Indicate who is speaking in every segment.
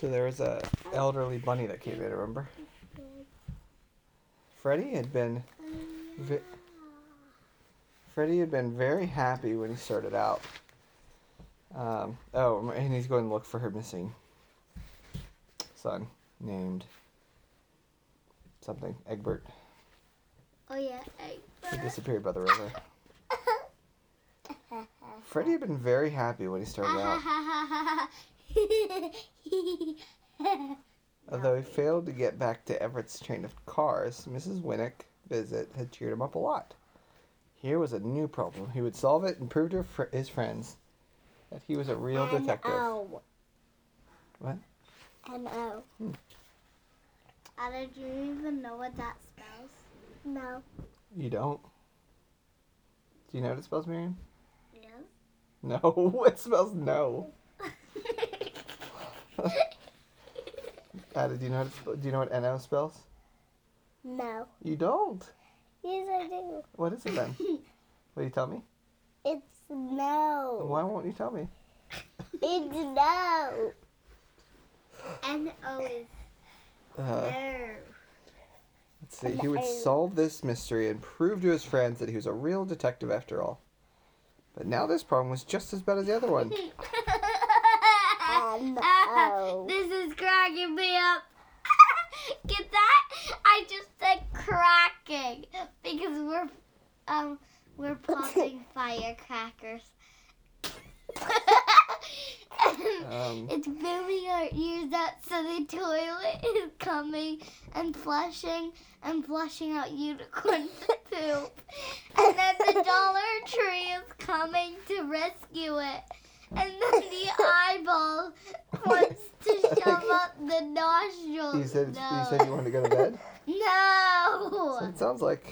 Speaker 1: So there was a elderly bunny that came in, remember? Freddy had been ve- Freddy had been very happy when he started out. Um, oh, and he's going to look for her missing son named something Egbert.
Speaker 2: Oh yeah. Egbert.
Speaker 1: He disappeared by the river. Freddy had been very happy when he started out. Although he failed to get back to Everett's train of cars, Mrs. Winnick visit had cheered him up a lot. Here was a new problem. He would solve it and prove to fr- his friends that he was a real detective.
Speaker 2: N-O.
Speaker 1: What?
Speaker 2: N-O.
Speaker 1: Hmm.
Speaker 2: Anna, do you even know what that spells? No.
Speaker 1: You don't? Do you know what it spells, Miriam?
Speaker 2: Yes.
Speaker 1: No, it spells no. Ada, do you know what it spe- do you know what NO spells?
Speaker 2: no.
Speaker 1: You don't.
Speaker 2: Yes, I do.
Speaker 1: What is it then? Will you tell me?
Speaker 2: It's no.
Speaker 1: Why won't you tell me?
Speaker 2: It's no. N-O is
Speaker 1: Uh,
Speaker 2: no.
Speaker 1: let's see. He would solve this mystery and prove to his friends that he was a real detective after all. But now this problem was just as bad as the other one.
Speaker 2: N-O. This is cracking me. Get that? I just said cracking because we're um we're popping firecrackers.
Speaker 1: Um,
Speaker 2: it's booming our ears out, so the toilet is coming and flushing and flushing out unicorn poop. And then the Dollar Tree is coming to rescue it. And then the eyeball wants to shove up the nostrils.
Speaker 1: you said
Speaker 2: no.
Speaker 1: you said you wanted to go to bed.
Speaker 2: No.
Speaker 1: So it sounds like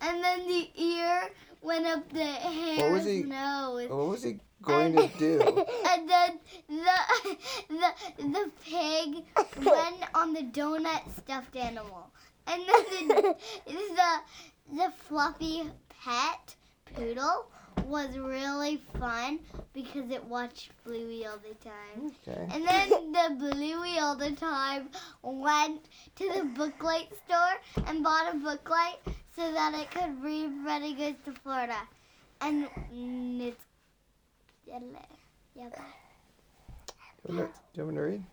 Speaker 2: And then the ear went up the hair's
Speaker 1: was he-
Speaker 2: nose.
Speaker 1: what was he going to do?
Speaker 2: And then the the the pig went on the donut stuffed animal. And then the the, the fluffy pet poodle was really fun because it watched Bluey all the time.
Speaker 1: Okay.
Speaker 2: And then the Bluey all the time went to the booklight store and bought a booklight so that it could read Freddy Goes to Florida. And mm, it's yeah, bye.
Speaker 1: Do you want do you want me to read?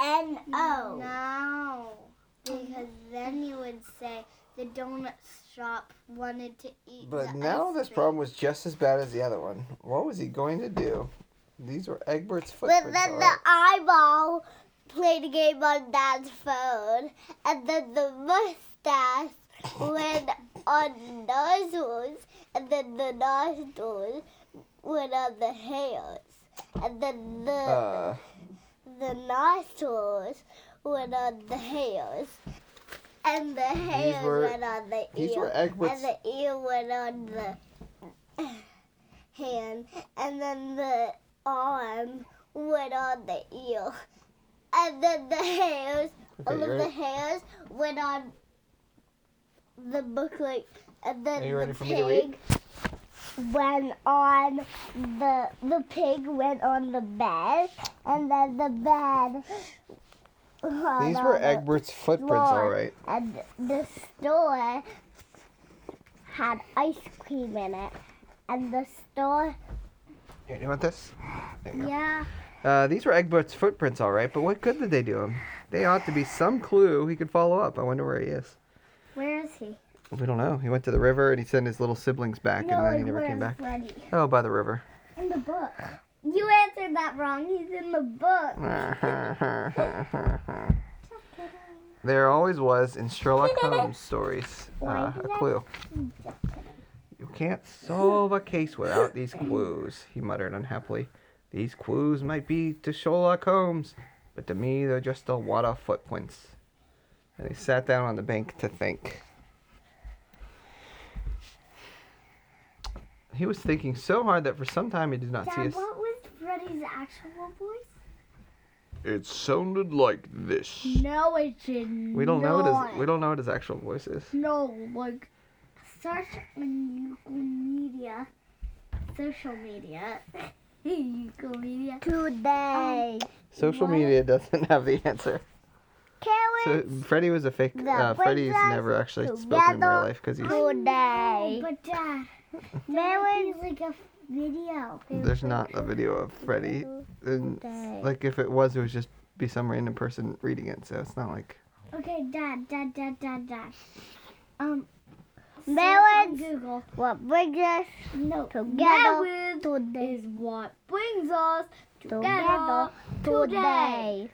Speaker 2: N O. No, because then you would say the donut shop wanted to eat.
Speaker 1: But now this
Speaker 2: cream.
Speaker 1: problem was just as bad as the other one. What was he going to do? These were Egbert's
Speaker 2: But then the eyeball played a game on Dad's phone, and then the mustache went on nostrils, and then the nostrils went on the hairs, and then the
Speaker 1: Uh,
Speaker 2: the nostrils went on the hairs, and the hair
Speaker 1: were-
Speaker 2: went on the
Speaker 1: these
Speaker 2: ear,
Speaker 1: were
Speaker 2: and the ear went on the hand, and then the arm went on the ear, and then the hairs,
Speaker 1: Okay,
Speaker 2: all of the hairs went on the booklet, and then the
Speaker 1: ready for me to read?
Speaker 2: pig went on the the pig went on the bed, and then the bed. Went
Speaker 1: these were Egbert's footprints, all
Speaker 2: floor. and the store had ice cream in it, and the store.
Speaker 1: Here, you want this? You.
Speaker 2: Yeah.
Speaker 1: Uh, these were Egbert's footprints, all right. But what good did they do him? They ought to be some clue he could follow up. I wonder where he is.
Speaker 2: Where is he?
Speaker 1: We don't know. He went to the river and he sent his little siblings back, and then he never came back. Oh, by the river.
Speaker 2: In the book. You answered that wrong. He's in the book.
Speaker 1: there always was in Sherlock Holmes stories uh, a clue. You can't solve a case without these clues, he muttered unhappily. These clues might be to Sherlock Holmes, but to me they're just a wad of footprints. And he sat down on the bank to think. He was thinking so hard that for some time he did not see
Speaker 2: Dad,
Speaker 1: us.
Speaker 2: What was Freddy's actual voice?
Speaker 1: It sounded like this.
Speaker 2: No, it did
Speaker 1: We don't know what his we don't know what his actual voice is.
Speaker 2: No, like search on Google Media, social media, Google Media today.
Speaker 1: Social
Speaker 2: What?
Speaker 1: media doesn't have the answer. So
Speaker 3: Carrots
Speaker 1: Freddy was a fake.
Speaker 3: That
Speaker 1: Uh,
Speaker 3: brings Freddy's
Speaker 1: never actually spoken in real life because he's.
Speaker 3: today.
Speaker 2: But Dad,
Speaker 3: There
Speaker 2: it's like a video.
Speaker 1: There's not a video of Freddy. And, like if it was, it would just be some random person reading it. So it's not like.
Speaker 2: Okay, Dad, Dad, Dad, Dad, Dad. Um,
Speaker 3: There
Speaker 2: search on
Speaker 3: was-
Speaker 2: Google.
Speaker 3: what brings us
Speaker 2: No,
Speaker 3: together
Speaker 2: marriage
Speaker 3: today.
Speaker 2: is what brings us
Speaker 3: Together
Speaker 2: together today.
Speaker 3: today.